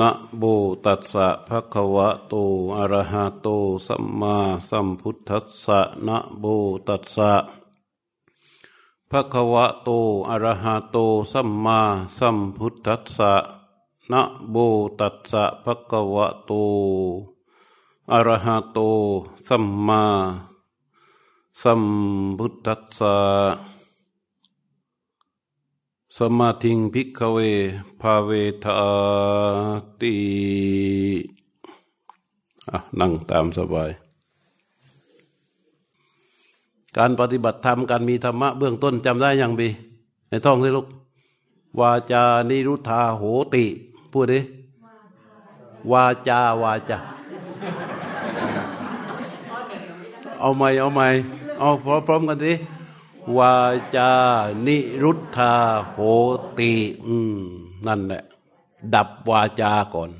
นะโมตัสสะภะคะวะโตอะระหะโตสัมมาสัมพุทธัสสะนะโมตัสสะภะคะวะโตอะระหะโตสัมมาสัมพุทธัสสะนะโมตัสสะภะคะวะโตอะระหะโตสัมมาสัมพุทธัสสะ สมาธิงพิกเว ภาเวทาตินั่งตามสบาย การปฏิบัติธรรม การมีธรรมะเบื้องต้นจำได้ยังบีในท่องสิลูก วาจานิรุธาโหติ พูดดิ วาจา วาจา เอาไหมเอาไหมเอาพร้อมกันสิ วาจานิรุธธาโหติอืมนั่นแหละ ดับวาจาก่อน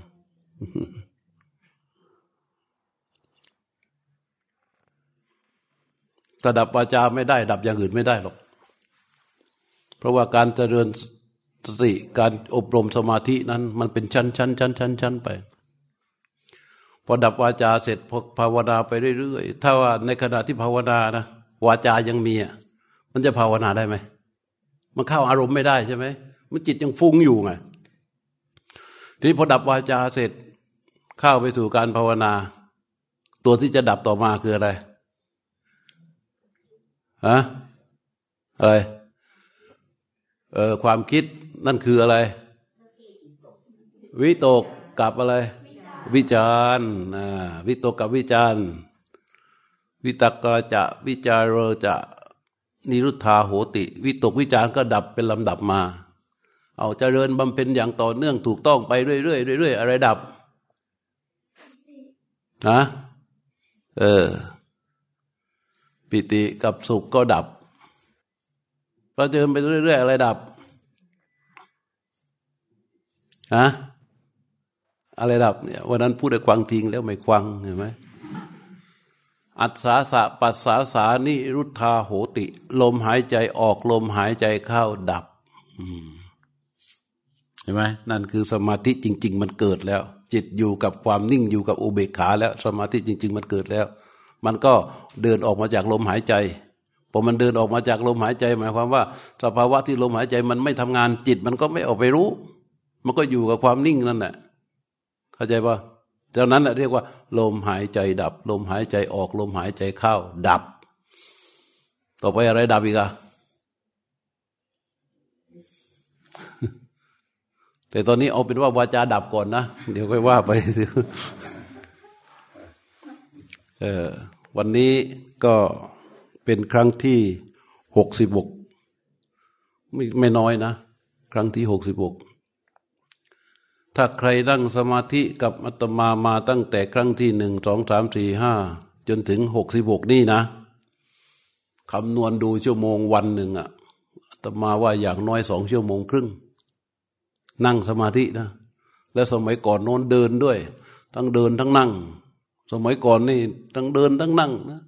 ถ้าดับวาจาไม่ได้ ดับอย่างอื่นไม่ได้หรอก เพราะว่าการเจริญสติการอบรมสมาธินั้น มันเป็นชั้นชั้นชั้นชั้นชั้นไป พอดับวาจาเสร็จพอภาวนาไปเรื่อยๆ ถ้าว่าในขณะที่ภาวนานะวาจายังมีอะ มันจะภาวนาได้ไหม มันเข้าอารมณ์ไม่ได้ใช่ไหม มันจิตยังฟุ้งอยู่ไง ทีนี้พอดับวาจาเสร็จเข้าไปสู่การภาวนา ตัวที่จะดับต่อมาคืออะไรฮะอะไร เออความคิดนั่นคืออะไร วิตกกับอะไร วิจารณ์วิตกกับวิจารณ์วิตกจะวิจารจะ นิรุธาโหติ วิตกวิจารก็ดับเป็นลำดับมา เอาเจริญบำเพ็ญอย่างต่อเนื่องถูกต้องไปเรื่อยๆเรื่อยๆอะไรดับนะเออ ปิติกับสุขก็ดับพอเจริญไปเรื่อยๆอะไรดับฮะอะไรดับเนี่ยวันนั้นพูดได้ควังทิ้งแล้วไม่ควังเห็นไหม อัศาสะปัสสาสานิรุธาโหติ ลมหายใจออกลมหายใจเข้าดับเห็นไหมนั่นคือสมาธิจริง ๆ มันเกิดแล้ว จิตอยู่กับความนิ่งอยู่กับอุเบกขาแล้ว สมาธิจริง ๆ มันเกิดแล้ว มันก็เดินออกมาจากลมหายใจพอมันเดินออกมาจากลมหายใจ หมายความว่า สภาวะที่ลมหายใจมันไม่ทำงานจิตมันก็ไม่ออกไปรู้ มันก็อยู่กับความนิ่งนั่นแหละเข้าใจปะ เท่านั้นเรียกว่า ลมหายใจดับ ลมหายใจออก ลมหายใจเข้า ดับ ต่อไปอะไรดับอีกอะแต่ตอนนี้เอาเป็นว่าวาจาดับก่อนนะ เดี๋ยวค่อยว่าไปเออวันนี้ก็เป็นครั้งที่หกสิบหกไม่ไม่น้อยนะ ครั้งที่หกสิบหก ถ้าใครนั่งสมาธิกับอาตมามาตั้งแต่ครั้งที่หนึ่งสองสามสี่ห้าจนถึงหกสิบหกนี่นะคำนวณดูชั่วโมงวันหนึ่งอะอาตมาว่าอย่างน้อยสองชั่วโมงครึ่ง นั่งสมาธินะ และสมัยก่อนโน้นเดินด้วย ทั้งเดินทั้งนั่ง สมัยก่อนนี่ทั้งเดินทั้งนั่งนะ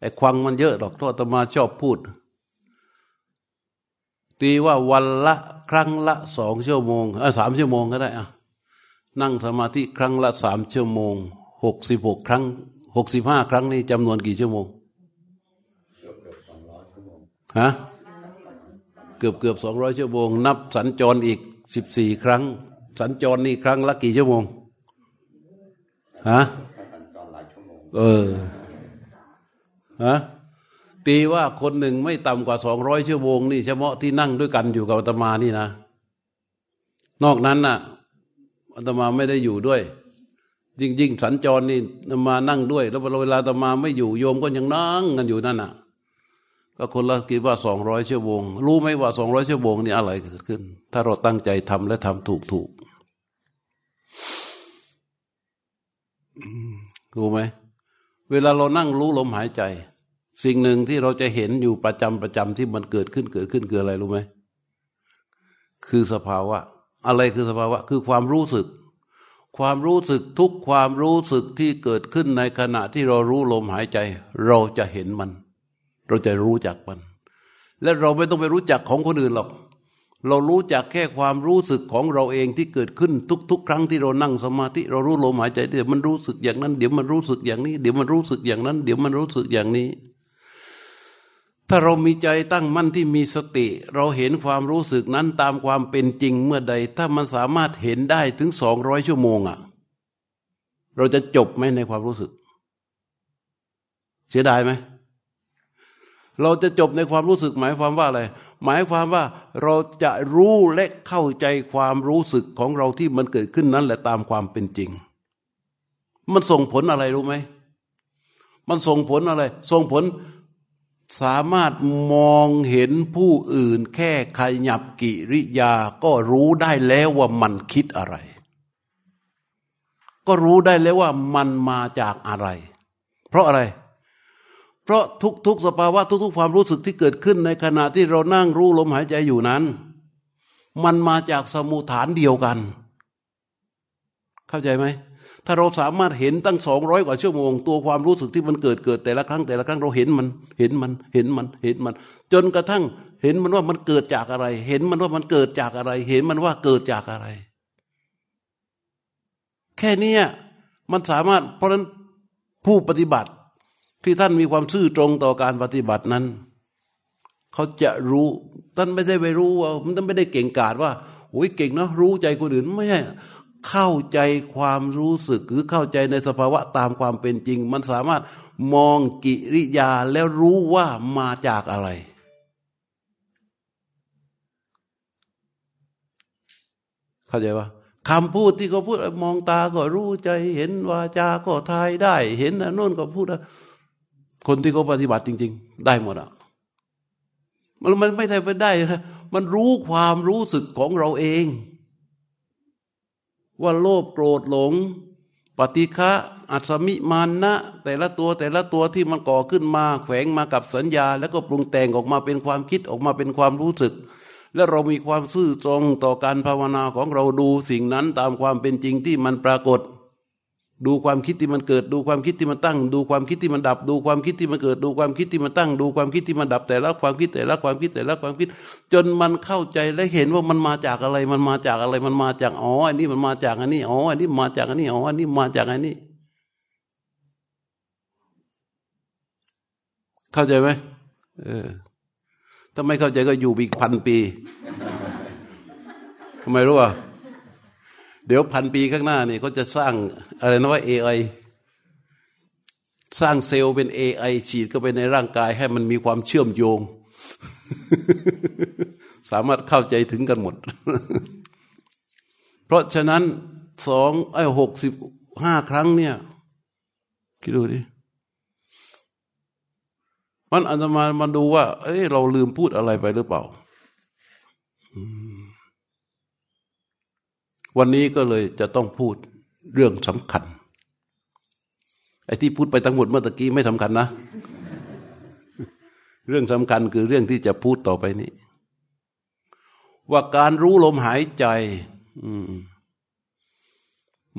ไอ้ควังมันเยอะหรอกทอาตมาชอบพูด ตีว่าวันละ ครั้งละสองชั่วโมงเออสามชั่วโมงก็ได้อะนั่งสมาธิครั้งละสามชั่วโมงหกสิบหกครั้งหกสิบห้าครั้งนี่จำนวนกี่ชั่วโมงฮะเกือบเกือบสองร้อยชั่วโมง นับสัญจรอีกสิบสี่ครั้ง สัญจรนี่ครั้งละกี่ชั่วโมงฮะเออฮะ ตีว่าคนหนึ่งไม่ต่ำกว่าสองร้อยชั่วโมงนี่เฉพาะที่นั่งด้วยกันอยู่กับอาตมานี่นะ นอกนั้นน่ะอาตมาไม่ได้อยู่ด้วย ยิ่งยิ่งสัญจรนี่มานั่งด้วย แล้วเวลาอาตมาไม่อยู่โยมก็ยังนั่งกันอยู่นั่นน่ะ ก็คนละคิดว่าสองร้อยชั่วโมง รู้ไหมว่าสองร้อยชั่วโมงนี่อะไรเกิดขึ้น ถ้าเราตั้งใจทำและทำถูกถูกรู้ไหมเวลาเรานั่งรู้ลมหายใจ สิ่งหนึ่งที่เราจะเห็นอยู่ประจำประจำที่มันเกิดขึ้นเกิดขึ้นคืออะไรรู้ไหมคือสภาวะ อะไรคือสภาวะ คือความรู้สึก ความรู้สึกทุกความรู้สึกที่เกิดขึ้นในขณะที่เรารู้ลมหายใจ เราจะเห็นมัน เราจะรู้จักมัน และเราไม่ต้องไปรู้จักของคนอื่นหรอก เรารู้จักแค่ความรู้สึกของเราเองที่เกิดขึ้นทุก ๆ ครั้งที่เรานั่งสมาธิเรารู้ลมหายใจเดี๋ยวมันรู้สึกอย่างนั้น เดี๋ยวมันรู้สึกอย่างนี้ เดี๋ยวมันรู้สึกอย่างนั้น เดี๋ยวมันรู้สึกอย่างนี้ ถ้าเรามีใจตั้งมั่นที่มีสติ เราเห็นความรู้สึกนั้นตามความเป็นจริงเมื่อใด ถ้ามันสามารถเห็นได้ถึงสองร้อยชั่วโมงอะ่ะ เราจะจบไหมในความรู้สึก เสียดายไหมเราจะจบในความรู้สึกหมายความว่าอะไร หมายความว่าเราจะรู้และเข้าใจความรู้สึกของเราที่มันเกิดขึ้นนั้นแหละตามความเป็นจริง มันส่งผลอะไรรู้ไหม มันส่งผลอะไร ส่งผล สามารถมองเห็นผู้อื่นแค่ขยับกิริยา ก็รู้ได้แล้วว่ามันคิดอะไร ก็รู้ได้แล้วว่ามันมาจากอะไร เพราะอะไร เพราะทุกๆสภาวะทุก ๆ ความรู้สึกที่เกิดขึ้นในขณะที่เรานั่งรู้ลมหายใจอยู่นั้น มันมาจากสมุฐานเดียวกัน เข้าใจไหม ถ้าเราสามารถเห็นตั้งสองร้อยกว่าชั่วโมง ตัวความรู้สึกที่มันเกิดเกิดแต่ละครั้งแต่ละครั้งเราเห็นมันเห็นมันเห็นมันเห็นมัน จนกระทั่งเห็นมันว่ามันเกิดจากอะไร เห็นมันว่ามันเกิดจากอะไร เห็นมันว่าเกิดจากอะไร แค่นี้มันสามารถ เพราะนั้นผู้ปฏิบัติที่ท่านมีความซื่อตรงต่อการปฏิบัตินั้น เขาจะรู้ ท่านไม่ได้ไปรู้ว่ามันไม่ได้เก่งกาจว่าโอ้ยเก่งเนาะรู้ใจคนอื่นไม่ใช่ เข้าใจความรู้สึกหรือเข้าใจในสภาวะตามความเป็นจริง มันสามารถมองกิริยาแล้วรู้ว่ามาจากอะไร เข้าใจว่าคำพูดที่เขาพูดมองตาก็รู้ใจเห็นวาจาก็ทายได้ เห็นโน่นก็พูดคนที่เขาปฏิบัติจริง ๆ ได้หมดอะมันมันไม่ได้ไปได้นะมันรู้ความรู้สึกของเราเอง ว่าโลภโกรธหลง ปฏิฆะอัศมิมานนะ แต่ละตัวแต่ละตัวที่มันก่อขึ้นมา แขวงมากับสัญญา แล้วก็ปรุงแต่งออกมาเป็นความคิดออกมาเป็นความรู้สึก และเรามีความซื่อตรงต่อการภาวนาของเราดูสิ่งนั้นตามความเป็นจริงที่มันปรากฏ ดูความคิดที่มันเกิด ดูความคิดที่มันตั้ง ดูความคิดที่มันดับ ดูความคิดที่มันเกิด ดูความคิดที่มันตั้ง ดูความคิดที่มันดับแต่ละความคิดแต่ละความคิดแต่ละความคิด จนมันเข้าใจและเห็นว่ามันมาจากอะไร มันมาจากอะไรมันมาจากอ๋ออันนี้มันมาจากอันนี้อ๋ออันนี้มาจากอันนี้อ๋ออันนี้มาจากอันนี้ เข้าใจไหมเออถ้าไม่เข้าใจก็อยู่อีกพันปีทำไมรู้อะ เดี๋ยวพันปีข้างหน้าเนี่ยเขาจะสร้างอะไรนะว่าเอไอสร้างเซลล์เป็นเอไอฉีดเข้าไปในร่างกายให้มันมีความเชื่อมโยง สามารถเข้าใจถึงกันหมด เพราะฉะนั้นสองไอ้หกสิบห้าครั้งเนี่ย คิดดูดิมันอาจจะมามาดูว่า เอ้ยเราลืมพูดอะไรไปหรือเปล่า วันนี้ก็เลยจะต้องพูดเรื่องสำคัญ ไอ้ที่พูดไปทั้งหมดเมื่อกี้ไม่สำคัญนะ เรื่องสำคัญคือเรื่องที่จะพูดต่อไปนี้ ว่าการรู้ลมหายใจ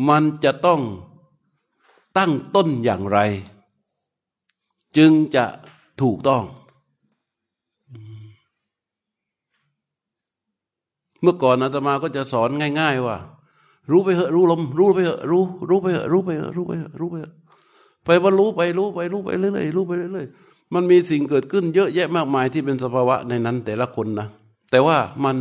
มันจะต้องตั้งต้นอย่างไร จึงจะถูกต้อง เมื่อก่อนอาตมาก็จะสอนง่าย ๆ ว่า รู้ไปเหอะรู้ลม รู้ไปเหอะรู้ รู้ไปเหอะรู้ไปเหอะรู้ไปเหอะรู้ไปเหอะไปว่ารู้ไปรู้ไปรู้ไปเรื่อยๆรู้ไปเรื่อยๆมันมีสิ่งเกิดขึ้นเยอะแยะมากมายที่เป็นสภาวะในนั้น แต่ละคนนะแต่ว่ามัน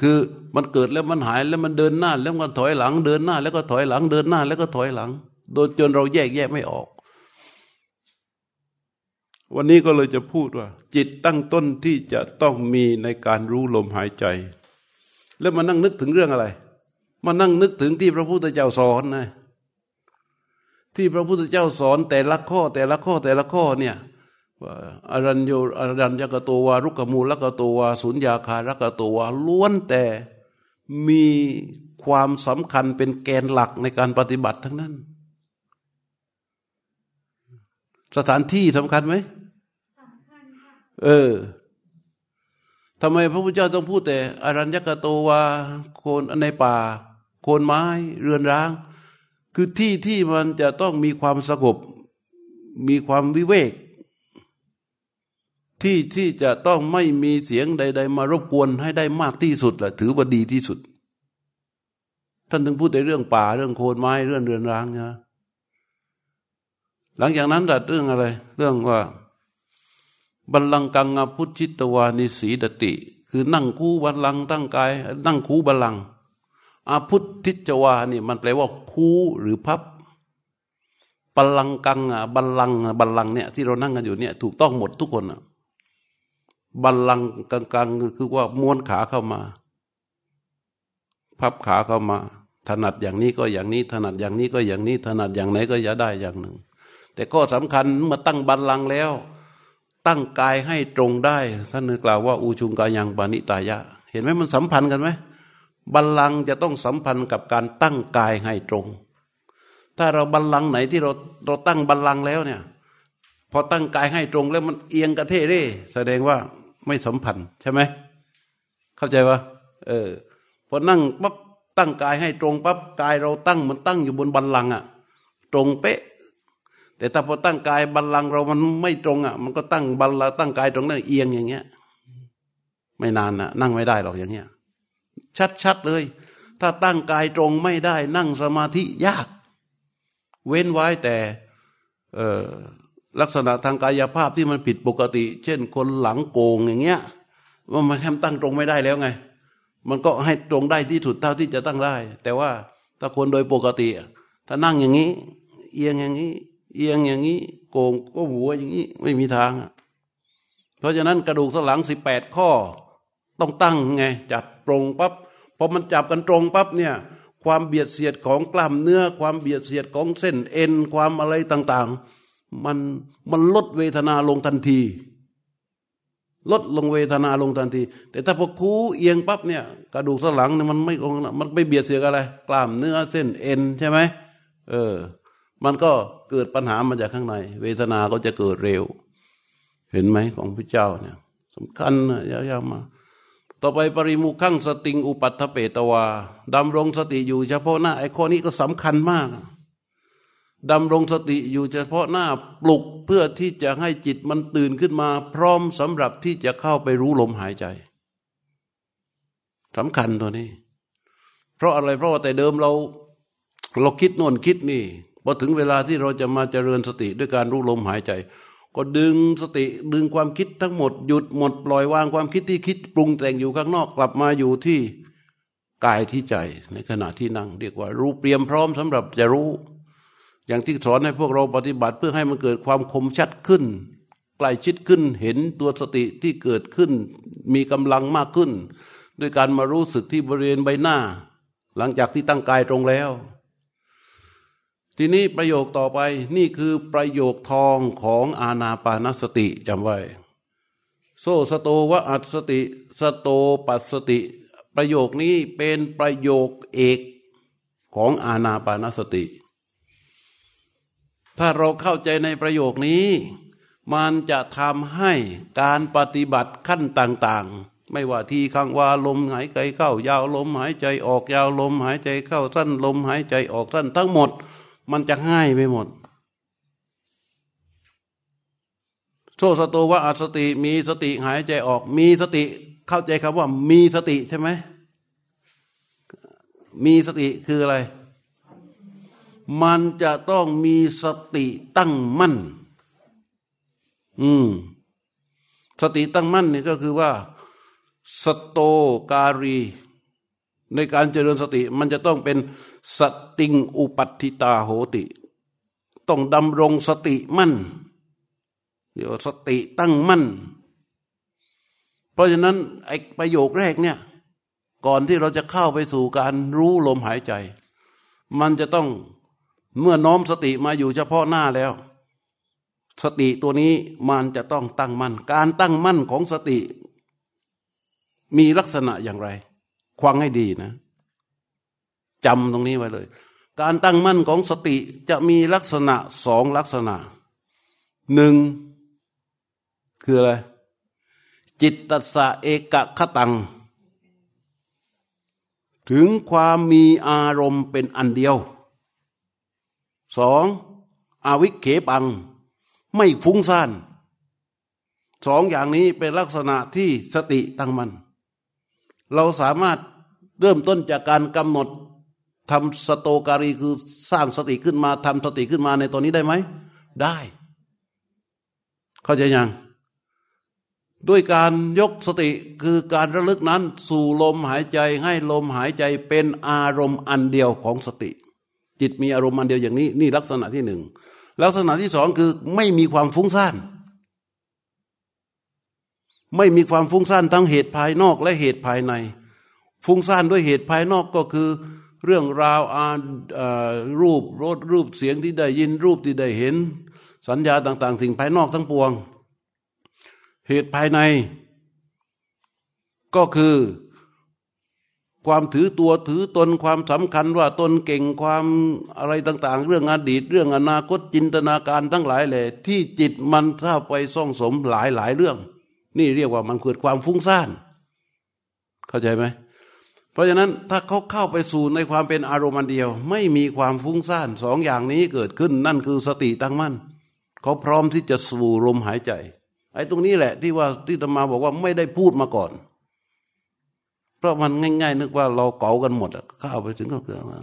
คือมันเกิดแล้วมันหายแล้วมันเดินหน้า แล้วมันถอยหลังเดินหน้า แล้วก็ถอยหลังเดินหน้า แล้วก็ถอยหลัง โดยจนเราแยกแยะไม่ออก วันนี้ก็เลยจะพูดว่า จิตตั้งต้นที่จะต้องมีในการรู้ลมหายใจ แล้วมานั่งนึกถึงเรื่องอะไร มานั่งนึกถึงที่พระพุทธเจ้าสอนนะที่พระพุทธเจ้าสอนแต่ละข้อแต่ละข้อแต่ละข้อเนี่ยอรัญโยอรัญญกตัวารุกมูลกตัวาสุญญาคารกตัวาล้วนแต่มีความสำคัญเป็นแกนหลักในการปฏิบัติทั้งนั้น สถานที่สำคัญไหม เออทำไมพระพุทธเจ้าต้องพูดแต่อรัญญกโตวาโคนในป่า โคนไม้เรือนร้าง คือที่ที่มันจะต้องมีความสงบมีความวิเวก ที่ที่จะต้องไม่มีเสียงใด ๆ มารบกวนให้ได้มากที่สุดแหละถือว่าดีที่สุด ท่านถึงพูดในเรื่องป่าเรื่องโคนไม้เรื่องเรือนร้างนะหลังจากนั้นตัดเรื่องอะไร เรื่องว่า บัลลังกังอพุชิตวานิสีดติ คือนั่งคู่บัลลังตั้งกาย นั่งคู่บัลลังอาพุทธิจวานี่มันแปลว่าคู่หรือพับบัลลังกังอะบัลลังบัลลังเนี่ยที่เรานั่งกันอยู่เนี่ยถูกต้องหมดทุกคนอะบัลลังกลางคือว่าม้วนขาเข้ามา พับขาเข้ามา ถนัดอย่างนี้ก็อย่างนี้ ถนัดอย่างนี้ก็อย่างนี้ ถนัดอย่างไหนก็จะได้อย่างหนึ่ง แต่ก็สำคัญเมื่อตั้งบัลลังแล้ว ตั้งกายให้ตรงได้ ท่านนึกกล่าวว่าอูชุงกายังปานิตายะ เห็นไหมมันสัมพันธ์กันไหมบัลลังจะต้องสัมพันธ์กับการตั้งกายให้ตรง ถ้าเราบัลลังไหนที่เราเราตั้งบัลลังแล้วเนี่ย พอตั้งกายให้ตรงแล้วมันเอียงกระเทเร่แสดงว่าไม่สัมพันธ์ใช่ไหมเข้าใจปะเออพอนั่งปั๊บตั้งกายให้ตรงปั๊บกายเราตั้งมันตั้งอยู่บนบัลลังอะตรงเป๊ะ แต่ถ้าพอตั้งกายบัลลังเรามันไม่ตรงอะ มันก็ตั้งบัลลังตั้งกายตรงนั่งเอียงอย่างเงี้ย ไม่นานนะนั่งไม่ได้หรอกอย่างเงี้ย ชัดๆเลย ถ้าตั้งกายตรงไม่ได้ นั่งสมาธิยาก เว้นไว้แต่ลักษณะทางกายภาพที่มันผิดปกติ เช่น คนหลังโกงอย่างเงี้ยว่ามันแค่ตั้งตรงไม่ได้แล้วไง มันก็ให้ตรงได้ที่สุดเท่าที่จะตั้งได้ แต่ว่าถ้าคนโดยปกติ ถ้านั่งอย่างนี้ เอียงอย่างนี้ เอียงอย่างนี้โกงก็หัวอย่างนี้ไม่มีทาง เพราะฉะนั้นกระดูกสันหลังสิบแปดข้อ ต้องตั้งไงจับตรงปับ๊บพอมันจับกันตรงปั๊บเนี่ยความเบียดเสียดของกล้ามเนื้อ ความเบียดเสียดของเส้นเอ็นความอะไรต่างๆ มันมันลดเวทนาลงทันที ลดลงเวทนาลงทันที แต่ถ้าพอคูเอียงปั๊บเนี่ยกระดูกสันหลังเนี่ยมันไม่มันไม่เบียดเสียดอะไร กล้ามเนื้อเส้นเอ็นใช่ไหมเออ มันก็ เกิดปัญหามาจากข้างใน เวทนาก็จะเกิดเร็ว เห็นไหมของพระเจ้าเนี่ยสำคัญนะยาวๆมา ต่อไปปริมุขังสติงอุปัตถเปตวาดำรงสติอยู่เฉพาะหน้าไอ้ข้อนี้ก็สำคัญมากดำรงสติอยู่เฉพาะหน้าปลุกเพื่อที่จะให้จิตมันตื่นขึ้นมา พร้อมสำหรับที่จะเข้าไปรู้ลมหายใจสำคัญตัวนี้ เพราะอะไรเพราะว่าแต่เดิมเรา เราคิดโน่นคิดนี่ พอถึงเวลาที่เราจะมาเจริญสติด้วยการรู้ลมหายใจ ก็ดึงสติดึงความคิดทั้งหมดหยุดหมดปล่อยวางความคิดที่คิดปรุงแต่งอยู่ข้างนอกกลับมาอยู่ที่กายที่ใจในขณะที่นั่งเรียกว่า รู้เตรียมพร้อมสำหรับจะรู้ อย่างที่สอนให้พวกเราปฏิบัติเพื่อให้มันเกิดความคมชัดขึ้นใกล้ชิดขึ้นเห็นตัวสติที่เกิดขึ้น มีกำลังมากขึ้น ด้วยการมารู้สึกที่บริเวณใบหน้า หลังจากที่ตั้งกายตรงแล้ว ทีนี้ประโยคต่อไปนี่คือประโยคทองของอาณาปานสติจำไว้ โซสโตวะอัตสติสโตปัสติ ประโยคนี้เป็นประโยคเอกของอาณาปานสติ ถ้าเราเข้าใจในประโยคนี้ มันจะทำให้การปฏิบัติขั้นต่างๆ ไม่ว่าที่ข้างว่าลมหายใจเข้ายาวลมหายใจออกยาวลมหายใจเข้าสั้นลมหายใจออกสั้นทั้งหมด มันจะง่ายไปหมดโซสโตว่าอสติมีสติหายใจออก มีสติเข้าใจคำว่ามีสติใช่ไหม มีสติคืออะไร มันจะต้องมีสติตั้งมั่น อืม สติตั้งมั่นนี่ก็คือว่า สโตการี ในการเจริญสติมันจะต้องเป็น สติงอุปัติตาโหติ ต้องดำรงสติมั่น เดี๋ยวสติตั้งมั่น เพราะฉะนั้นไอ้ประโยคแรกเนี่ย ก่อนที่เราจะเข้าไปสู่การรู้ลมหายใจ มันจะต้องเมื่อน้อมสติมาอยู่เฉพาะหน้าแล้ว สติตัวนี้มันจะต้องตั้งมั่น การตั้งมั่นของสติ มีลักษณะอย่างไรควังให้ดีนะ จำตรงนี้ไว้เลย การตั้งมั่นของสติจะมีลักษณะสองลักษณะหนึ่งคืออะไร จิตตสะเอกคตัง ถึงความมีอารมณ์เป็นอันเดียวสองอาวิเคปัง ไม่ฟุ้งซ่านสองอย่างนี้เป็นลักษณะที่สติตั้งมัน เราสามารถเริ่มต้นจากการกำหนด ทำสโตการีคือสร้างสติขึ้นมาทำสติขึ้นมาในตอนนี้ได้ไหม ได้ เข้าใจยัง ด้วยการยกสติคือการระลึกนั้น สู่ลมหายใจให้ลมหายใจเป็นอารมณ์อันเดียวของสติ จิตมีอารมณ์อันเดียวอย่างนี้ นี่ลักษณะที่หนึ่งลักษณะที่สองคือไม่มีความฟุ้งซ่านไม่มีความฟุ้งซ่านทั้งเหตุภายนอกและเหตุภายใน ฟุ้งซ่านด้วยเหตุภายนอกก็คือ เรื่องราวอารูปรสรูปเสียงที่ได้ยินรูปที่ได้เห็น สัญญาต่าง ๆ สิ่งภายนอกทั้งปวง เหตุภายใน ก็คือความถือตัวถือตนความสำคัญว่าตนเก่งความอะไรต่าง ๆ เรื่องอดีต เรื่องอนาคตจินตนาการทั้งหลายเลยที่จิตมันถ้าไปซ่องสมหลายหลายเรื่อง นี่เรียกว่ามันเกิดความฟุ้งซ่าน เข้าใจไหม เพราะฉะนั้นถ้าเขาเข้าไปสู่ในความเป็นอารมณ์เดียว ไม่มีความฟุ้งซ่านสองอย่างนี้เกิดขึ้นนั่นคือสติตั้งมั่นเขาพร้อมที่จะสู่ลมหายใจ ไอ้ตรงนี้แหละที่ว่าที่ตมาบอกว่าไม่ได้พูดมาก่อน เพราะมันง่าย ๆ นึกว่าเราเก่ากันหมดอะเข้าไปถึงก็เกิดมา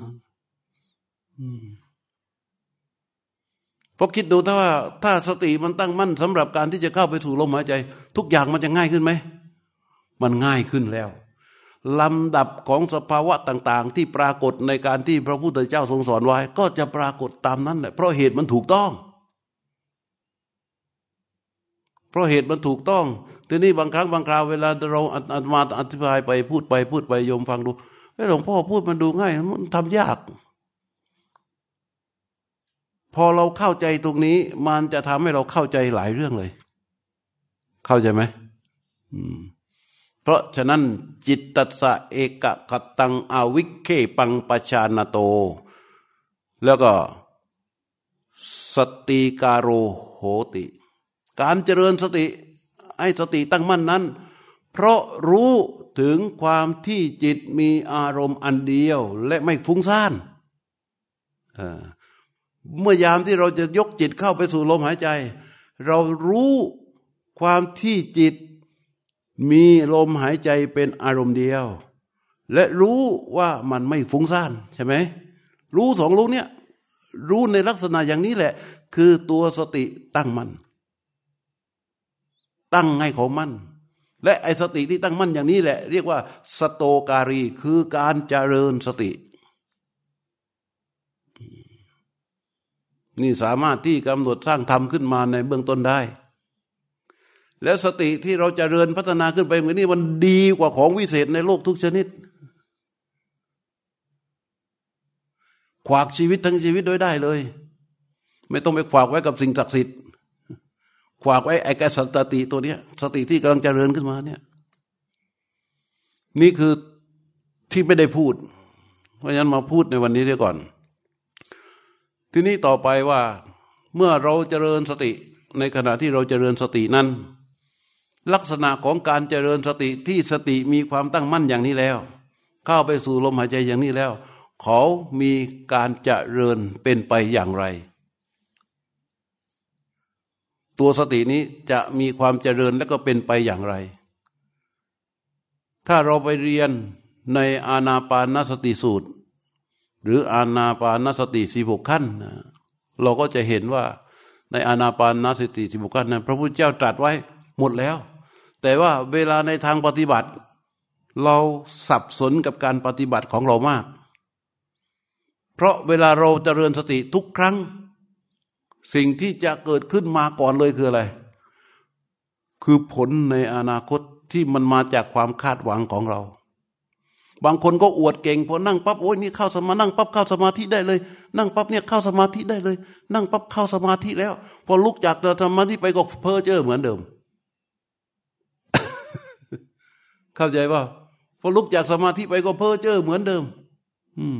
พอคิดดูถ้าว่า ถ้าสติมันตั้งมั่นสำหรับการที่จะเข้าไปสู่ลมหายใจ ทุกอย่างมันจะง่ายขึ้นไหมมันง่ายขึ้นแล้ว ลำดับของสภาวะต่าง ๆ ที่ปรากฏในการที่พระพุทธเจ้าทรงสอนไว้ ก็จะปรากฏตามนั้นแหละเพราะเหตุมันถูกต้อง เพราะเหตุมันถูกต้องทีนี้บางครั้งบางคราวเวลาเราอาตมาอธิบายไปพูดไปพูดไปโยมฟังดูไอ้หลวงพ่อพูดมันดูง่ายมันทำยาก พอเราเข้าใจตรงนี้ มันจะทำให้เราเข้าใจหลายเรื่องเลย เข้าใจไหมอืม เพราะฉะนั้นจิตตัสะเอกขตังอวิเคปังปชานโต แล้วก็สติการโรโหติ การเจริญสติให้สติตั้งมั่นนั้น เพราะรู้ถึงความที่จิตมีอารมณ์อันเดียว และไม่ฟุ้งซ่านเมื่อยามที่เราจะยกจิตเข้าไปสู่ลมหายใจ เรารู้ความที่จิต มีลมหายใจเป็นอารมณ์เดียว และรู้ว่ามันไม่ฟุ้งซ่านใช่ไหมรู้สองรู้เนี่ยรู้ในลักษณะอย่างนี้แหละ คือตัวสติตั้งมัน่นตั้งให้เขามั่นและไอสติที่ตั้งมั่นอย่างนี้แหละ เรียกว่า สโตการีคือการเจริญสติ นี่สามารถที่กำหนดสร้างธรรมขึ้นมาในเบื้องต้นได้ แล้วสติที่เราจเจริญพัฒนาขึ้นไปเหมือนนี้มันดีกว่าของวิเศษในโลกทุกชนิด ขวากชีวิตทั้งชีวิตโดยได้เลย ไม่ต้องไปขวากไว้กับสิ่งศักดิ์สิทธิ์ ขวากไว้ไอ้แกสติตัวเนี้ย สติที่กำลังจเจริญขึ้นมาเนี่ย นี่คือที่ไม่ได้พูด เพราะฉะนั้นมาพูดในวันนี้ดียก่อน ทีนี้ต่อไปว่าเมื่อเราเจริญสติในขณะที่เราเจริญสตินั้น ลักษณะของการเจริญสติที่สติมีความตั้งมั่นอย่างนี้แล้ว เข้าไปสู่ลมหายใจอย่างนี้แล้ว เขามีการเจริญเป็นไปอย่างไร ตัวสตินี้จะมีความเจริญและก็เป็นไปอย่างไร ถ้าเราไปเรียนในอาณาปานสติสูตร หรืออาณาปานสติสิบกขั้น เราก็จะเห็นว่าในอาณาปานสติสิบกขั้นนั้นพระพุทธเจ้าตรัสไว้หมดแล้ว แต่ว่าเวลาในทางปฏิบัติ เราสับสนกับการปฏิบัติของเรามาก เพราะเวลาเราจเจริญสติทุกครั้ง สิ่งที่จะเกิดขึ้นมาก่อนเลยคืออะไร คือผลในอนาคตที่มันมาจากความคาดหวังของเรา บางคนก็อวดเก่งพอนั่งปั๊บโอ้ยนี่เข้าสมานั่งปั๊บเข้าสมาธิได้เลย นั่งปั๊บเนี่ยเข้าสมาธิได้เลย นั่งปั๊บเข้าสมาธิแล้ว พอลุกจากสมาธิไปก็เพ้อเจ้อเหมือนเดิม เข้าใจว่าพอลุกจากสมาธิไปก็เพ้อเจ้อเหมือนเดิม อืม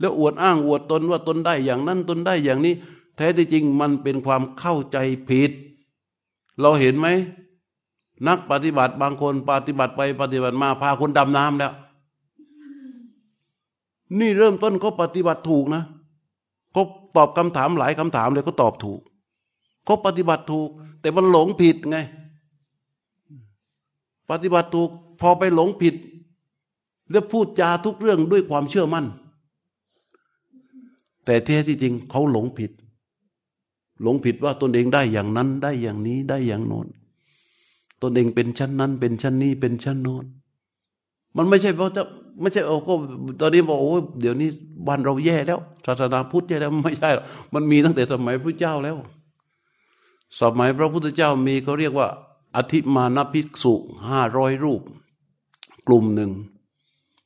แล้วอวดอ้างอวดตนว่าตนได้อย่างนั้นตนได้อย่างนี้ แท้ที่จริงมันเป็นความเข้าใจผิด เราเห็นไหม นักปฏิบัติบางคนปฏิบัติไปปฏิบัติมาพาคนดำน้ำแล้ว นี่เริ่มต้นเขาปฏิบัติถูกนะเขาตอบคำถามหลายคำถามเลยเขาตอบถูกเขาปฏิบัติถูก แต่มันหลงผิดไง ปฏิบัติถูกพอไปหลงผิด แล้วพูดจาทุกเรื่องด้วยความเชื่อมั่น แต่แท้ที่จริงเขาหลงผิด หลงผิดว่าตนเองได้อย่างนั้นได้อย่างนี้ได้อย่างโน้นตนเองเป็นชั้นนั้น เป็นชั้นนี้เป็นชั้นโน้นมันไม่ใช่เพราะจะไม่ใช่โอ้ก็ตอนนี้บอกโอ้เดี๋ยวนี้บ้านเราแย่แล้วศาสนาพุทธแย่แล้วไม่ใช่หรอกมันมีตั้งแต่สมัยพระเจ้าแล้ว สมัยพระพุทธเจ้ามีเขาเรียกว่า อธิมานภิกษุห้าร้อยรูป กลุ่มหนึ่ง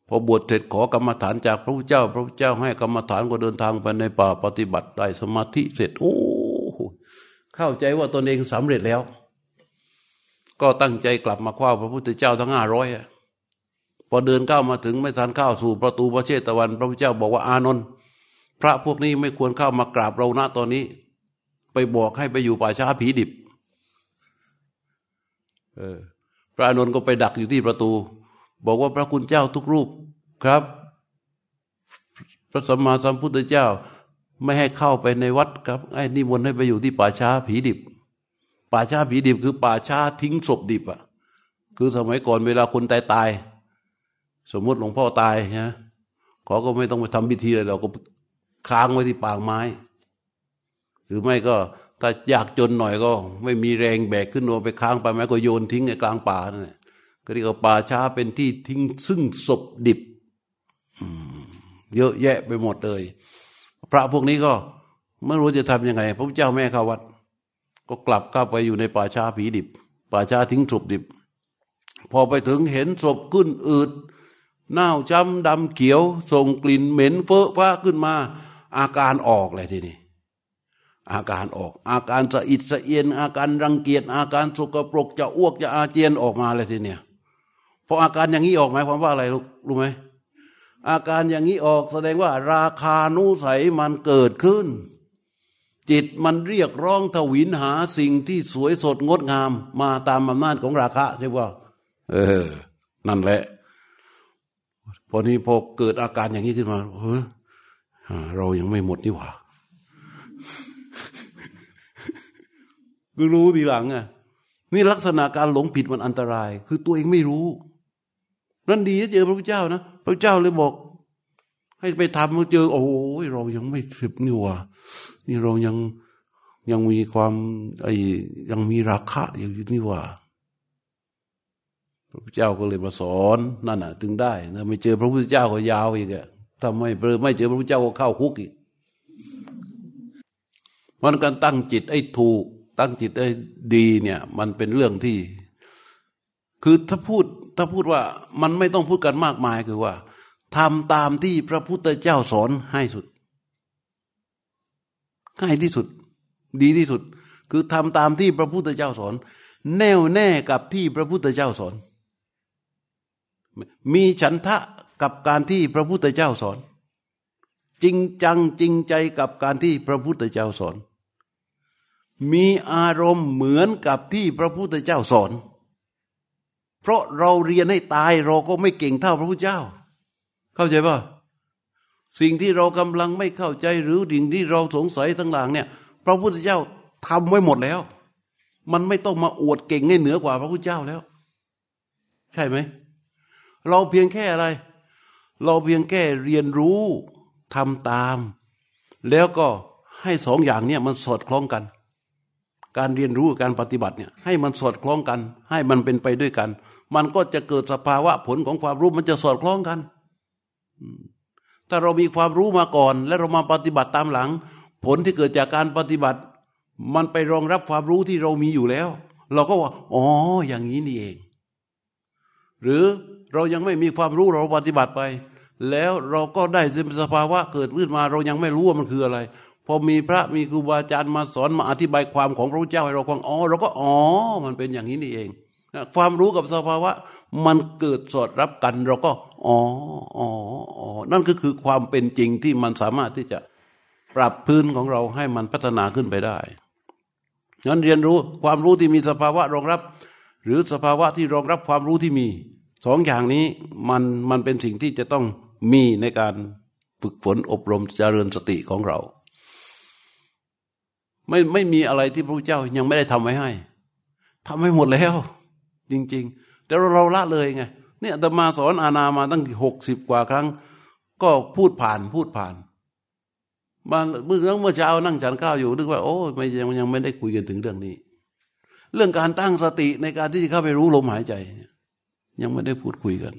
พอบวชเสร็จขอกรรมฐานจากพระพุทธเจ้า พระพุทธเจ้าให้กรรมฐานก็เดินทางไปในป่าปฏิบัติได้สมาธิเสร็จโอ้เข้าใจว่าตนเองสำเร็จแล้ว ก็ตั้งใจกลับมาคว้าพระพุทธเจ้าทั้งห้าร้อยพอเดินเข้ามาถึงไม่ทันเข้าสู่ประตูพระเชตวัน พระพุทธเจ้าบอกว่าอานนท์พระพวกนี้ไม่ควรเข้ามากราบเราณตอนนี้ ไปบอกให้ไปอยู่ป่าช้าผีดิบ เออพระอนนท์ก็ไปดักอยู่ที่ประตู บอกว่าพระคุณเจ้าทุกรูปครับ พระสัมมาสัมพุทธเจ้า ไม่ให้เข้าไปในวัดครับไอ้นิมนต์ให้ไปอยู่ที่ป่าช้าผีดิบ ป่าช้าผีดิบคือป่าช้าทิ้งศพดิบอะคือสมัยก่อนเวลาคนตายตาย สมมติหลวงพ่อตายนะเขาก็ไม่ต้องไปทำพิธีอะไรเราก็ค้างไว้ที่ปางไม้ หรือไม่ก็ ถ้าอยากจนหน่อยก็ ไม่มีแรงแบกขึ้นมาไปค้างไปไหมก็โยนทิ้งในกลางป่านั่นแหละก็เรียกว่าป่าช้าเป็นที่ทิ้งซึ่งศพดิบเยอะแยะไปหมดเลย พระพวกนี้ก็ไม่รู้จะทํำยังไง พระเจ้าแม่เข้าวัด ก็กลับเข้าไปอยู่ในป่าช้าผีดิบ ป่าช้าทิ้งศพดิบ พอไปถึงเห็นศพขึ้นอืดเน่าช้ำดำเขียว ส่งกลิ่นเหม็นเฟ้อฟ้าขึ้นมา อาการออกเลยทีนี้ อาการออก อาการสะอิดสะเอียน อาการรังเกียจอาการสกปรกจะอ้วกจะอาเจียนออกมาเลยทีเนี้ยพออาการอย่างนี้ออกหมายความว่าอะไรลูกรู้ไหมอาการอย่างนี้ออกแสดงว่า ราคานุสัยมันเกิดขึ้น จิตมันเรียกร้องทวินหาสิ่งที่สวยสดงดงาม มาตามอำนาจของราคะใช่ป่ะเออ นั่นแหละ พอนี้พอเกิดอาการอย่างนี้ขึ้นมาเฮ้ยเรายังไม่หมดนี่หว่า คือรู้ทีหลังอะนี่ลักษณะการหลงผิดมันอันตราย คือตัวเองไม่รู้ นั่นดีเจอพระพุทธเจ้านะพระเจ้าเลยบอก ให้ไปทำมาเจอ โอ้ยเรายังไม่สิบนี่ว่านี่เรายังยังมีความไอ้ยังมีราคะอยู่นี่ว่า พระพุทธเจ้าก็เลยมาสอนนั่นน่ะ ถึงได้นะไม่เจอพระพุทธเจ้าก็ยาวอีกอะถ้าไม่ไม่เจอพระพุทธเจ้าก็เข้าคุกอีกมันการตั้งจิตไอ้ถูก ตั้งจิตไอ้ดีเนี่ย มันเป็นเรื่องที่ คือถ้าพูดถ้าพูดว่ามันไม่ต้องพูดกันมากมายคือว่าทำตามที่พระพุทธเจ้าสอนให้สุดง่ายที่สุด ดีที่สุด คือทำตามที่พระพุทธเจ้าสอน แน่วแน่กับที่พระพุทธเจ้าสอน มีฉันทะกับการที่พระพุทธเจ้าสอน จริงจังจริงใจกับการที่พระพุทธเจ้าสอน มีอารมณ์เหมือนกับที่พระพุทธเจ้าสอน เพราะเราเรียนให้ตายเราก็ไม่เก่งเท่าพระพุทธเจ้า เข้าใจป่ะสิ่งที่เรากำลังไม่เข้าใจหรือสิ่งที่เราสงสัยทั้งหลังเนี่ย พระพุทธเจ้าทำไว้หมดแล้ว มันไม่ต้องมาอวดเก่งให้เหนือกว่าพระพุทธเจ้าแล้ว ใช่ไหม เราเพียงแค่อะไร เราเพียงแค่เรียนรู้ทำตาม แล้วก็ให้สองอย่างเนี่ยมันสอดคล้องกัน การเรียนรู้การปฏิบัติเนี่ยให้มันสอดคล้องกัน ให้มันเป็นไปด้วยกัน มันก็จะเกิดสภาวะผลของความรู้มันจะสอดคล้องกัน ถ้าเรามีความรู้มาก่อน และเรามาปฏิบัติตามหลัง ผลที่เกิดจากการปฏิบัติ มันไปรองรับความรู้ที่เรามีอยู่แล้ว เราก็ว่าอ๋ออย่างนี้นี่เอง หรือเรายังไม่มีความรู้เราปฏิบัติไป แล้วเราก็ได้สภาวะเกิดขึ้นมา เรายังไม่รู้ว่ามันคืออะไร พอมีพระมีครูบาอาจารย์มาสอนมาอธิบายความของพระเจ้าให้เราฟังอ๋อเราก็อ๋อมันเป็นอย่างนี้นี่เองความรู้กับสภาวะ มันเกิดสอดรับกันเราก็อ๋ออ๋ออ๋อนั่นก็คือความเป็นจริงที่มันสามารถที่จะปรับพื้นของเราให้มันพัฒนาขึ้นไปได้งั้นเรียนรู้ความรู้ที่มีสภาวะรองรับ หรือสภาวะที่รองรับความรู้ที่มีสองอย่างนี้มันมันเป็นสิ่งที่จะต้องมีในการฝึกฝนอบรมเจริญสติของเรา ไม่ไม่มีอะไรที่พระเจ้ายังไม่ได้ทำไว้ให้ทำให้หมดแล้ว จริง ๆ แต่เราเราละเลยไงเนี่ยตมาสอนอาณามาตั้งหกสิบกว่าครั้ง ก็พูดผ่านพูดผ่านมาเมื่อเมื่อเช้านั่งฉันข้าวอยู่นึกว่าโอ้ไม่ยังยังไม่ได้คุยกันถึงเรื่องนี้ เรื่องการตั้งสติในการที่จะเข้าไปรู้ลมหายใจยังไม่ได้พูดคุยกัน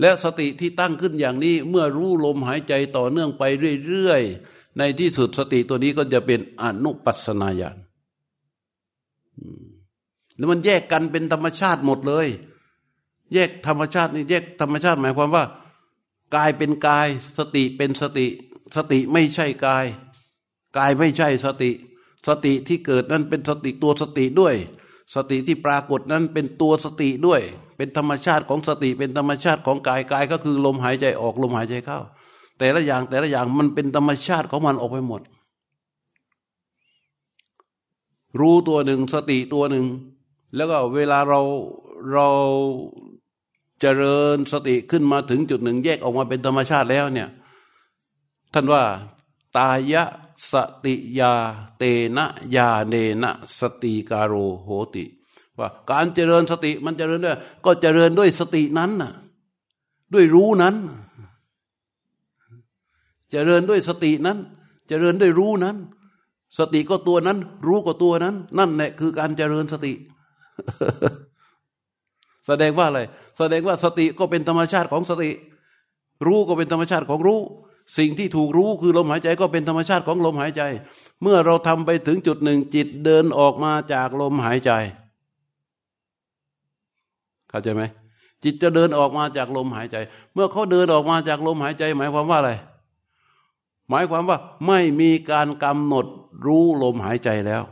และสติที่ตั้งขึ้นอย่างนี้เมื่อรู้ลมหายใจต่อเนื่องไปเรื่อยๆ ในที่สุดสติตัวนี้ก็จะเป็นอนุปัสนาญาณแล้วมันแยกกันเป็นธรรมชาติหมดเลย แยกธรรมชาตินี่แยกธรรมชาติหมายความว่า กายเป็นกาย สติเป็นสติ สติไม่ใช่กาย กายไม่ใช่สติ สติที่เกิดนั้นเป็นสติตัวสติด้วย สติที่ปรากฏนั้นเป็นตัวสติด้วย เป็นธรรมชาติของสติ เป็นธรรมชาติของกายกายก็คือลมหายใจออกลมหายใจเข้า แต่ละอย่างแต่ละอย่างมันเป็นธรรมชาติของมันออกไปหมด รู้ตัวหนึ่งสติตัวหนึ่ง แล้วก็เวลาเราเราเจริญสติขึ้นมาถึงจุดหนึ่ง แยกออกมาเป็นธรรมชาติแล้วเนี่ยท่านว่าตายะสติยาเตนะยาเนนะสติการโรโหติ ว่าการเจริญสติมันเจริญด้วยก็เจริญด้วยสตินั้นน่ะ ด้วยรู้นั้น เจริญด้วยสตินั้น เจริญด้วยรู้นั้น สติก็ตัวนั้น รู้ก็ตัวนั้น นั่นแหละคือการเจริญสติ แสดงว่าอะไร แสดงว่าสติก็เป็นธรรมชาติของสติ รู้ก็เป็นธรรมชาติของรู้ สิ่งที่ถูกรู้คือลมหายใจก็เป็นธรรมชาติของลมหายใจ เมื่อเราทำไปถึงจุดหนึ่งจิตเดินออกมาจากลมหายใจ เข้าใจไหมจิตจะเดินออกมาจากลมหายใจ เมื่อเขาเดินออกมาจากลมหายใจ หมายความว่าอะไร หมายความว่าไม่มีการกำหนดรู้ลมหายใจแล้ว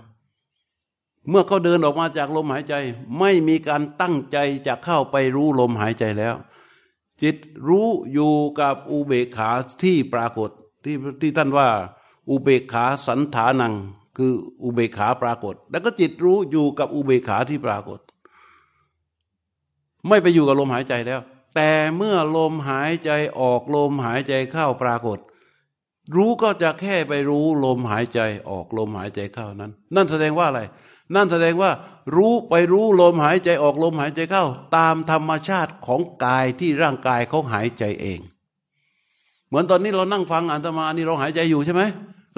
เมื่อเขาเดินออกมาจากลมหายใจ ไม่มีการตั้งใจจะเข้าไปรู้ลมหายใจแล้ว จิตรู้อยู่กับอุเบกขาที่ปรากฏที่ที่ท่านว่า อุเบกขาสันฐานัง คืออุเบกขาปรากฏ แล้วก็จิตรู้อยู่กับอุเบกขาที่ปรากฏ ไม่ไปอยู่กับลมหายใจแล้ว แต่เมื่อลมหายใจออกลมหายใจเข้าปรากฏ รู้ก็จะแค่ไปรู้ลมหายใจออกลมหายใจเข้านั้น นั่นแสดงว่าอะไร นั่นแสดงว่า รู้ไปรู้ลมหายใจออกลมหายใจเข้า ตามธรรมชาติของกายที่ร่างกายเขาหายใจเอง เหมือนตอนนี้เรานั่งฟังอันตมานี่เราหายใจอยู่ใช่ไหม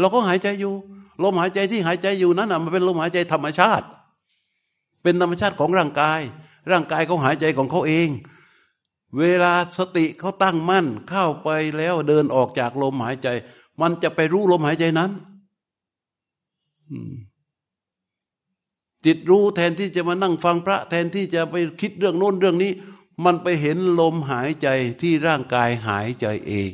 เราก็หายใจอยู่ ลมหายใจที่หายใจอยู่นั้นอะมันเป็นลมหายใจธรรมชาติ เป็นธรรมชาติของร่างกาย ร่างกายเขาหายใจของเขาเอง เวลาสติเขาตั้งมั่นเข้าไปแล้วเดินออกจากลมหายใจ มันจะไปรู้ลมหายใจนั้นจิตรู้แทนที่จะมานั่งฟังพระ แทนที่จะไปคิดเรื่องโน้นเรื่องนี้ มันไปเห็นลมหายใจที่ร่างกายหายใจเอง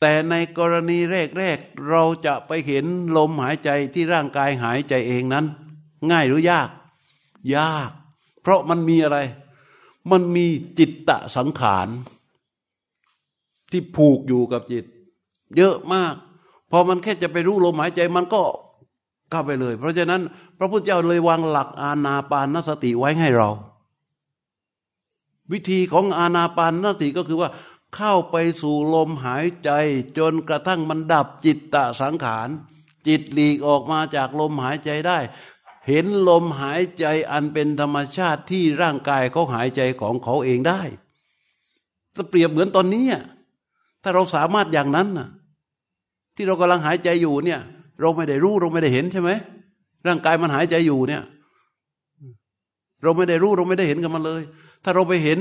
แต่ในกรณีแรกๆเราจะไปเห็นลมหายใจที่ร่างกายหายใจเองนั้น ง่ายหรือยาก ยาก เพราะมันมีอะไร มันมีจิตตะสังขารที่ผูกอยู่กับจิต เยอะมาก พอมันแค่จะไปรู้ลมหายใจมันก็เข้าไปเลย เพราะฉะนั้น พระพุทธเจ้าเลยวางหลักอาณาปานสติไว้ให้เรา วิธีของอาณาปานสติก็คือว่าเข้าไปสู่ลมหายใจ จนกระทั่งมันดับจิตตะสังขาร จิตหลีกออกมาจากลมหายใจได้ เห็นลมหายใจอันเป็นธรรมชาติที่ร่างกายเขาหายใจของเขาเองได้จะเปรียบเหมือนตอนนี้ถ้าเราสามารถอย่างนั้นน่ะที่เรากำลังหายใจอยู่เนี่ย เราไม่ได้รู้เราไม่ได้เห็นใช่ไหมร่างกายมันหายใจอยู่เนี่ย เราไม่ได้รู้เราไม่ได้เห็นกับมันเลย ถ้าเราไปเห็น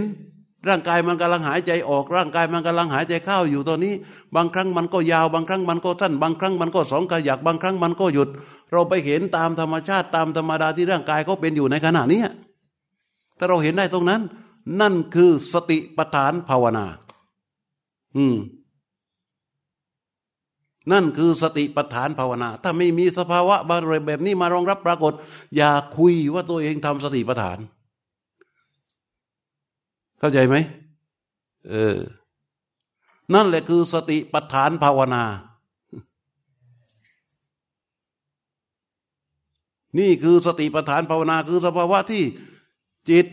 ร่างกายมันกำลังหายใจออก ร่างกายมันกำลังหายใจเข้าอยู่ตอนนี้ บางครั้งมันก็ยาว บางครั้งมันก็สั้น บางครั้งมันก็สองกระยักบางครั้งมันก็หยุด เราไปเห็นตามธรรมชาติตามธรรมดาที่ร่างกายเขาเป็นอยู่ในขณะนี้ถ้าเราเห็นได้ตรงนั้น นั่นคือสติปัฏฐานภาวนา อืม นั่นคือสติปัฏฐานภาวนา ถ้าไม่มีสภาวะบางแบบนี้มารองรับปรากฏ อย่าคุยว่าตัวเองทำสติปัฏฐาน เข้าใจไหมเออ นั่นแหละคือสติปัฏฐานภาวนา นี่คือสติปัฏฐานภาวนาคือสภาวะที่จิต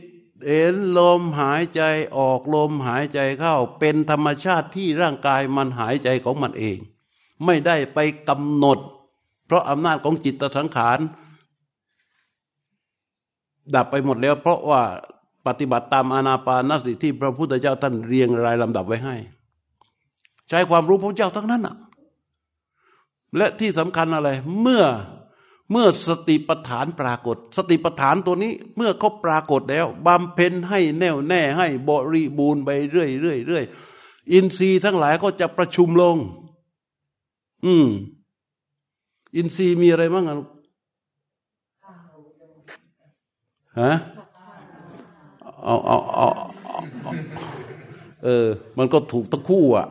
เห็นลมหายใจออกลมหายใจเข้า เป็นธรรมชาติที่ร่างกายมันหายใจของมันเอง ไม่ได้ไปกำหนด เพราะอำนาจของจิตสังขาร ดับไปหมดแล้ว เพราะว่าปฏิบัติตามอานาปานสติที่พระพุทธเจ้าท่านเรียงรายลำดับไว้ให้ ใช้ความรู้พระเจ้าทั้งนั้นอะและที่สำคัญอะไรเมื่อ เมื่อสติปัฏฐานปรากฏ สติปัฏฐานตัวนี้เมื่อเขาปรากฏแล้วบำเพ็ญให้แน่วแน่ให้บริบูรณ์ไปเรื่อยเรื่อยเรื่อยอินทรีย์ทั้งหลายก็จะประชุมลง อืม อินทรีย์มีอะไรบ้างอะฮะเอาเอาเอาเออ มันก็ถูกทั้งคู่อะ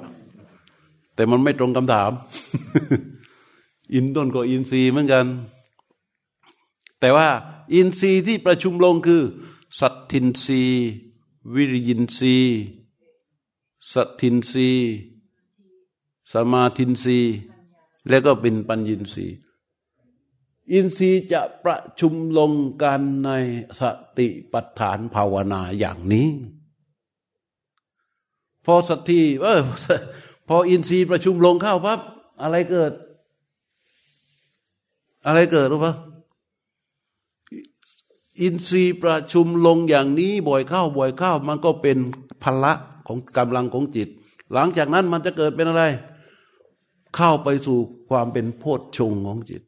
แต่มันไม่ตรงคำถาม อินต้นก็อินทรีย์เหมือนกัน แต่ว่าอินทรีย์ที่ประชุมลงคือ สัตทินทรีย์วิริยินทรีย์สัตทินทรีย์สมาทินทรีย์แล้วก็เป็นปัญญินทรีย์อินทรีย์จะประชุมลงกันในสติปัฏฐานภาวนาอย่างนี้ พอสัตทีเออพออินทรีย์ประชุมลงเข้าปั๊บอะไรเกิด อะไรเกิดรู้ปะ อินทรีย์ประชุมลงอย่างนี้บ่อยเข้าบ่อยเข้า มันก็เป็นพละของกำลังของจิต หลังจากนั้นมันจะเกิดเป็นอะไร เข้าไปสู่ความเป็นโพชฌงของจิต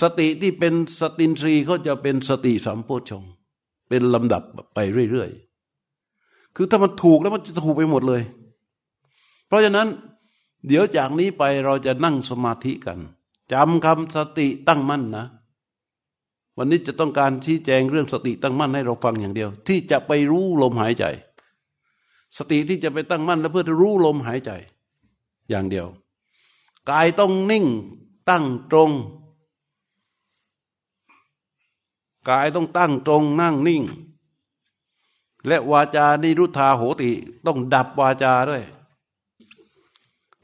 สติที่เป็นสตินทรีเขาจะเป็นสติสัมโพชฌงเป็นลำดับไปเรื่อยๆคือถ้ามันถูกแล้วมันจะถูกไปหมดเลย เพราะฉะนั้น เดี๋ยวจากนี้ไปเราจะนั่งสมาธิกันจำคำสติตั้งมั่นนะ วันนี้จะต้องการชี้แจงเรื่องสติตั้งมั่นให้เราฟังอย่างเดียว ที่จะไปรู้ลมหายใจ สติที่จะไปตั้งมั่นแล้วเพื่อจะรู้ลมหายใจ อย่างเดียวกายต้องนิ่งตั้งตรงกายต้องตั้งตรงนั่งนิ่ง และวาจานิรุธาโหติ ต้องดับวาจาด้วย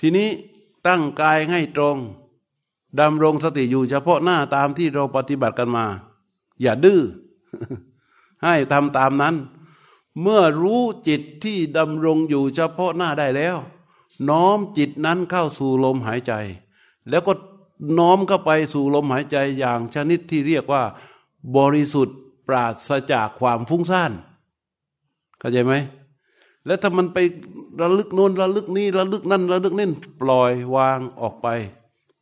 ทีนี้ตั้งกายให้ตรง ดำรงสติอยู่เฉพาะหน้าตามที่เราปฏิบัติกันมา อย่าดื้อให้ทำตามนั้น เมื่อรู้จิตที่ดำรงอยู่เฉพาะหน้าได้แล้ว น้อมจิตนั้นเข้าสู่ลมหายใจ แล้วก็น้อมเข้าไปสู่ลมหายใจอย่างชนิดที่เรียกว่า บริสุทธิ์ปราศจากความฟุ้งซ่านเข้าใจไหมแล้วถ้ามันไประลึกโน้นระลึกนี้ระลึกนั่นระลึกนี่ปล่อยวางออกไป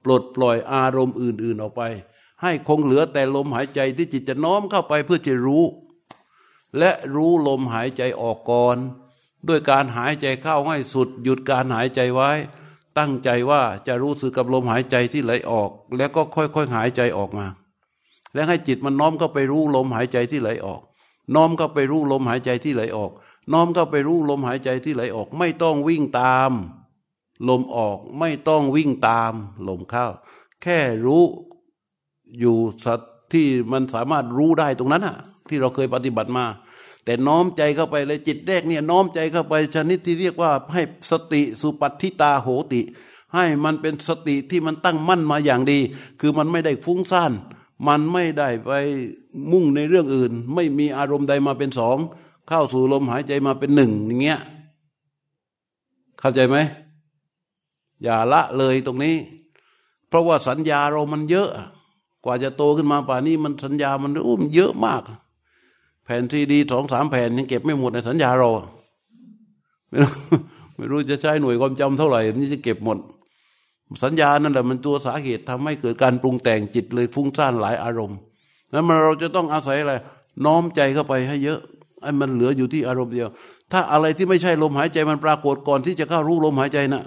ปลดปล่อยอารมณ์อื่น ๆออกไป ให้คงเหลือแต่ลมหายใจที่จิตจะน้อมเข้าไปเพื่อจะรู้ และรู้ลมหายใจออกก่อนด้วยการหายใจเข้าให้สุด หยุดการหายใจไว้ ตั้งใจว่าจะรู้สึกกับลมหายใจที่ไหลออก แล้วก็ค่อยๆหายใจออกมา แล้วให้จิตมันน้อมเข้าไปรู้ลมหายใจที่ไหลออก น้อมเข้าไปรู้ลมหายใจที่ไหลออก น้อมเข้าไปรู้ลมหายใจที่ไหลออก ไม่ต้องวิ่งตาม ลมออกไม่ต้องวิ่งตามลมเข้า แค่รู้อยู่สัตที่มันสามารถรู้ได้ตรงนั้นอะที่เราเคยปฏิบัติมา แต่น้อมใจเข้าไปเลยจิตแรกเนี่ยน้อมใจเข้าไปชนิดที่เรียกว่าให้สติสุปัติตาโหติ ให้มันเป็นสติที่มันตั้งมั่นมาอย่างดี คือมันไม่ได้ฟุ้งซ่านมันไม่ได้ไปมุ่งในเรื่องอื่น ไม่มีอารมณ์ใดมาเป็นสองเข้าสู่ลมหายใจมาเป็นหนึ่งอย่างเงี้ยเข้าใจไหม อย่าละเลยตรงนี้ เพราะว่าสัญญาเรามันเยอะ กว่าจะโตขึ้นมาป่านี้มันสัญญามันอุ้มเยอะมาก แผ่นทีดีสองสามแผ่นยังเก็บไม่หมดในสัญญาเราไม่รู้ไม่รู้จะใช้หน่วยความจำเท่าไหร่นี่จะเก็บหมด สัญญานั่นแหละมันตัวสาเหตุทำให้เกิดการปรุงแต่งจิตเลยฟุ้งซ่านหลายอารมณ์แล้วมันเราจะต้องอาศัยอะไรน้อมใจเข้าไปให้เยอะไอ้มันเหลืออยู่ที่อารมณ์เดียว ถ้าอะไรที่ไม่ใช่ลมหายใจมันปรากฏก่อนที่จะเข้ารู้ลมหายใจนะ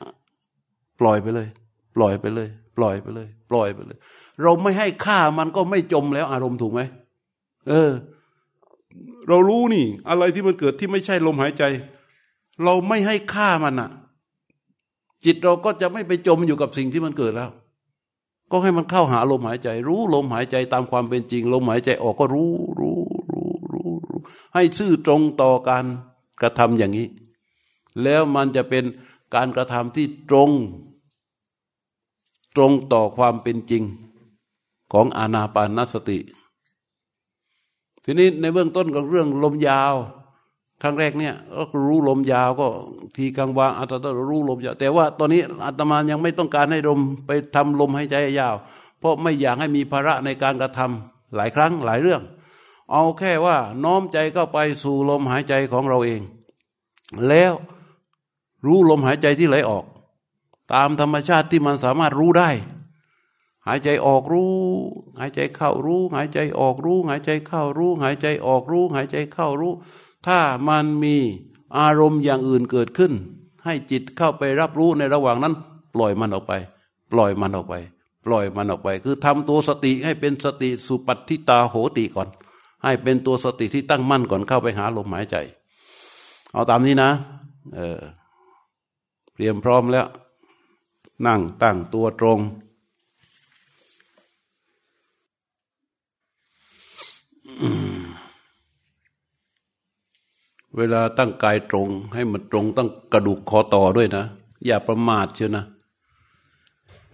ปล่อยไปเลย ปล่อยไปเลย ปล่อยไปเลย ปล่อยไปเลย เราไม่ให้ค่ามันก็ไม่จมแล้วอารมณ์ถูกไหมเออ เรารู้นี่ อะไรที่มันเกิดที่ไม่ใช่ลมหายใจ เราไม่ให้ค่ามันอะจิตเราก็จะไม่ไปจมอยู่กับสิ่งที่มันเกิดแล้ว ก็ให้มันเข้าหาลมหายใจ รู้ลมหายใจตามความเป็นจริง ลมหายใจออกก็รู้รู้รู้รู้รู้ให้ชื่อตรงต่อการกระทำอย่างนี้ แล้วมันจะเป็นการกระทำที่ตรง รงต่อความเป็นจริงของอานาปานสติ ทีนี้ในเบื้องต้นของเรื่องลมยาว ครั้งแรกเนี่ยก็รู้ลมยาวก็ทีกลางวางอาตมารู้ลมยาว แต่ว่าตอนนี้อาตมายังไม่ต้องการให้ลมไปทำลมให้ใจยาว เพราะไม่อยากให้มีภาระในการกระทำหลายครั้งหลายเรื่อง เอาแค่ว่าน้อมใจเข้าไปสู่ลมหายใจของเราเอง แล้วรู้ลมหายใจที่ไหลออก ตามธรรมชาติที่มันสามารถรู้ได้ หายใจออกรู้ หายใจเข้ารู้ หายใจออกรู้ หายใจเข้ารู้ หายใจออกรู้ หายใจเข้ารู้ ถ้ามันมีอารมณ์อย่างอื่นเกิดขึ้น ให้จิตเข้าไปรับรู้ในระหว่างนั้น ปล่อยมันออกไป ปล่อยมันออกไป ปล่อยมันออกไป คือทำตัวสติให้เป็นสติสุปัติตาโหติก่อน ให้เป็นตัวสติที่ตั้งมั่นก่อนเข้าไปหาลมหายใจ เอาตามนี้นะ เออเตรียมพร้อมแล้ว นั่งตั้งตัวตรง เวลาตั้งกายตรง ให้มันตรงตั้งกระดูกคอต่อด้วยนะ อย่าประมาทเชียวนะ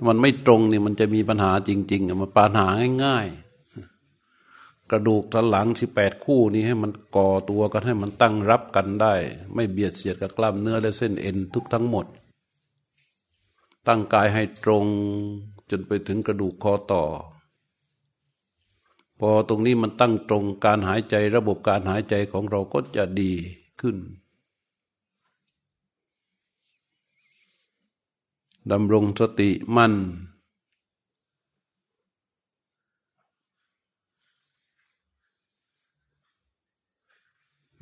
มันไม่ตรงนี่มันจะมีปัญหาจริง ๆมันปัญหาง่ายๆ กระดูกสันหลังสิบแปดคู่นี้ให้มันก่อตัวกันให้มันตั้งรับกันได้ ไม่เบียดเสียดกับกล้ามเนื้อและเส้นเอ็นทุกทั้งหมด ตั้งกายให้ตรงจนไปถึงกระดูกคอต่อ พอตรงนี้มันตั้งตรงการหายใจระบบการหายใจของเราก็จะดีขึ้นดำรงสติมั่น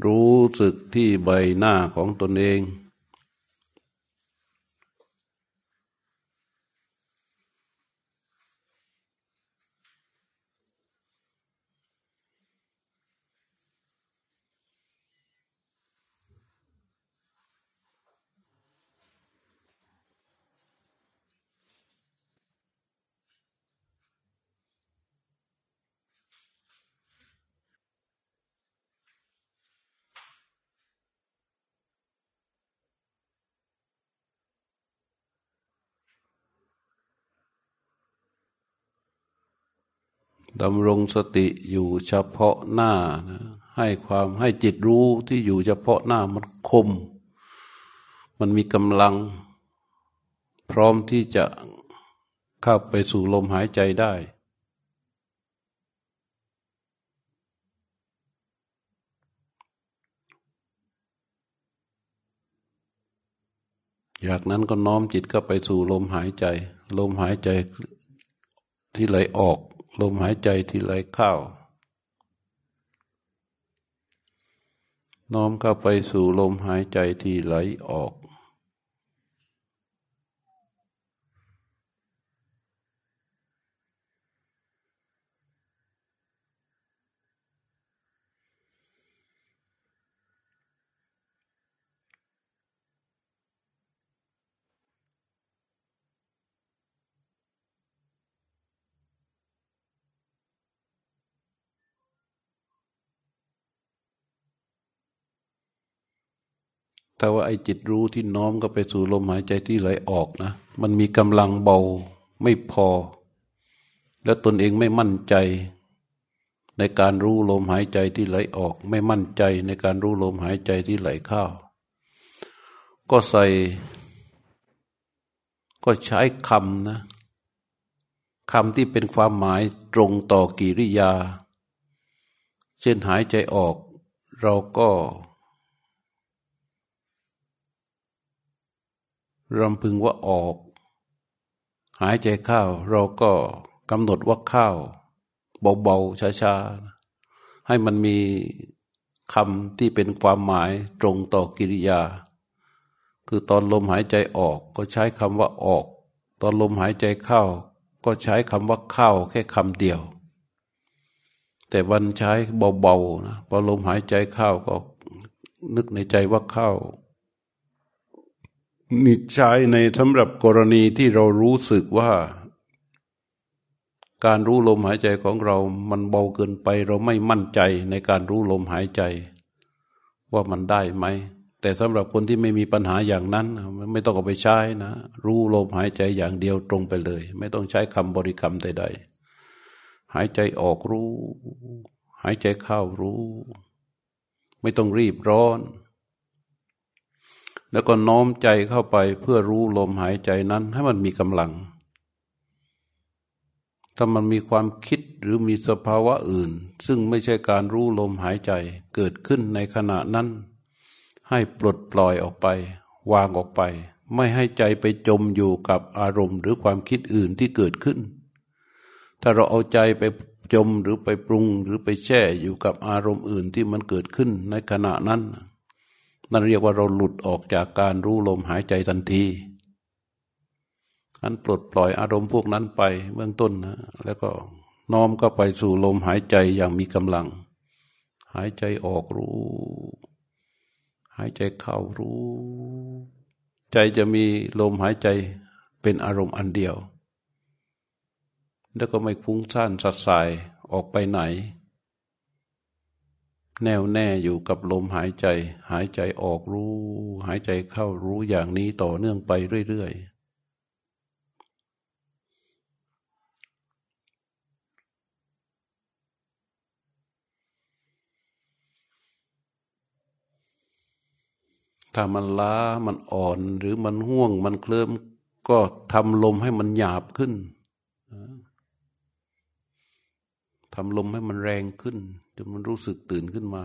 รู้สึกที่ใบหน้าของตนเอง ดำรงสติอยู่เฉพาะหน้านะให้ความให้จิตรู้ที่อยู่เฉพาะหน้ามันคม มันมีกำลัง พร้อมที่จะเข้าไปสู่ลมหายใจได้จากนั้นก็น้อมจิตเข้าไปสู่ลมหายใจ ลมหายใจที่ไหลออก ลมหายใจที่ไหลเข้า น้อมเข้าไปสู่ลมหายใจที่ไหลออก แต่ว่าไอ้จิตรู้ที่น้อมก็ไปสู่ลมหายใจที่ไหลออกนะ มันมีกำลังเบาไม่พอ แล้วตนเองไม่มั่นใจ ในการรู้ลมหายใจที่ไหลออก ไม่มั่นใจในการรู้ลมหายใจที่ไหลเข้าก็ใส่ ก็ใช้คำนะคำที่เป็นความหมายตรงต่อกิริยา เช่นหายใจออก เราก็ รำพึงว่าออก หายใจเข้าเราก็กำหนดว่าเข้าเบาๆช้าๆ ให้มันมีคำที่เป็นความหมายตรงต่อกิริยา คือตอนลมหายใจออกก็ใช้คำว่าออก ตอนลมหายใจเข้า ก็ใช้คำว่าเข้าแค่คำเดียว แต่วันใช้เบาๆนะพอลมหายใจเข้าก็นึกในใจว่าเข้า นี่ใช้ในสำหรับกรณีที่เรารู้สึกว่า การรู้ลมหายใจของเรา มันเบาเกินไป เราไม่มั่นใจในการรู้ลมหายใจ ว่ามันได้ไหม แต่สำหรับคนที่ไม่มีปัญหาอย่างนั้น ไม่ต้องเอาไปใช้นะ รู้ลมหายใจอย่างเดียวตรงไปเลย ไม่ต้องใช้คำบริกรรมใด ๆ หายใจออกรู้ หายใจเข้ารู้ ไม่ต้องรีบร้อน แล้วก็น้อมใจเข้าไปเพื่อรู้ลมหายใจนั้นให้มันมีกำลัง ถ้ามันมีความคิดหรือมีสภาวะอื่น ซึ่งไม่ใช่การรู้ลมหายใจเกิดขึ้นในขณะนั้น ให้ปลดปล่อยออกไป วางออกไป ไม่ให้ใจไปจมอยู่กับอารมณ์ หรือความคิดอื่นที่เกิดขึ้น ถ้าเราเอาใจไปจมหรือไปปรุงหรือไปแช่อยู่กับอารมณ์อื่นที่มันเกิดขึ้นในขณะนั้น นั่นเรียกว่าเราหลุดออกจากการรู้ลมหายใจทันทีอันปลดปล่อยอารมณ์พวกนั้นไปเบื้องต้นนะแล้วก็น้อมก็ไปสู่ลมหายใจอย่างมีกำลัง หายใจออกรู้ หายใจเข้ารู้ ใจจะมีลมหายใจเป็นอารมณ์อันเดียว แล้วก็ไม่ฟุ้งซ่านสัดสายออกไปไหน แน่วแน่อยู่กับลมหายใจ หายใจออกรู้ หายใจเข้ารู้อย่างนี้ต่อเนื่องไปเรื่อยๆถ้ามันล้ามันอ่อนหรือมันห่วง มันเคลิ้มก็ทำลมให้มันหยาบขึ้นทำลมให้มันแรงขึ้น จนมันรู้สึกตื่นขึ้นมา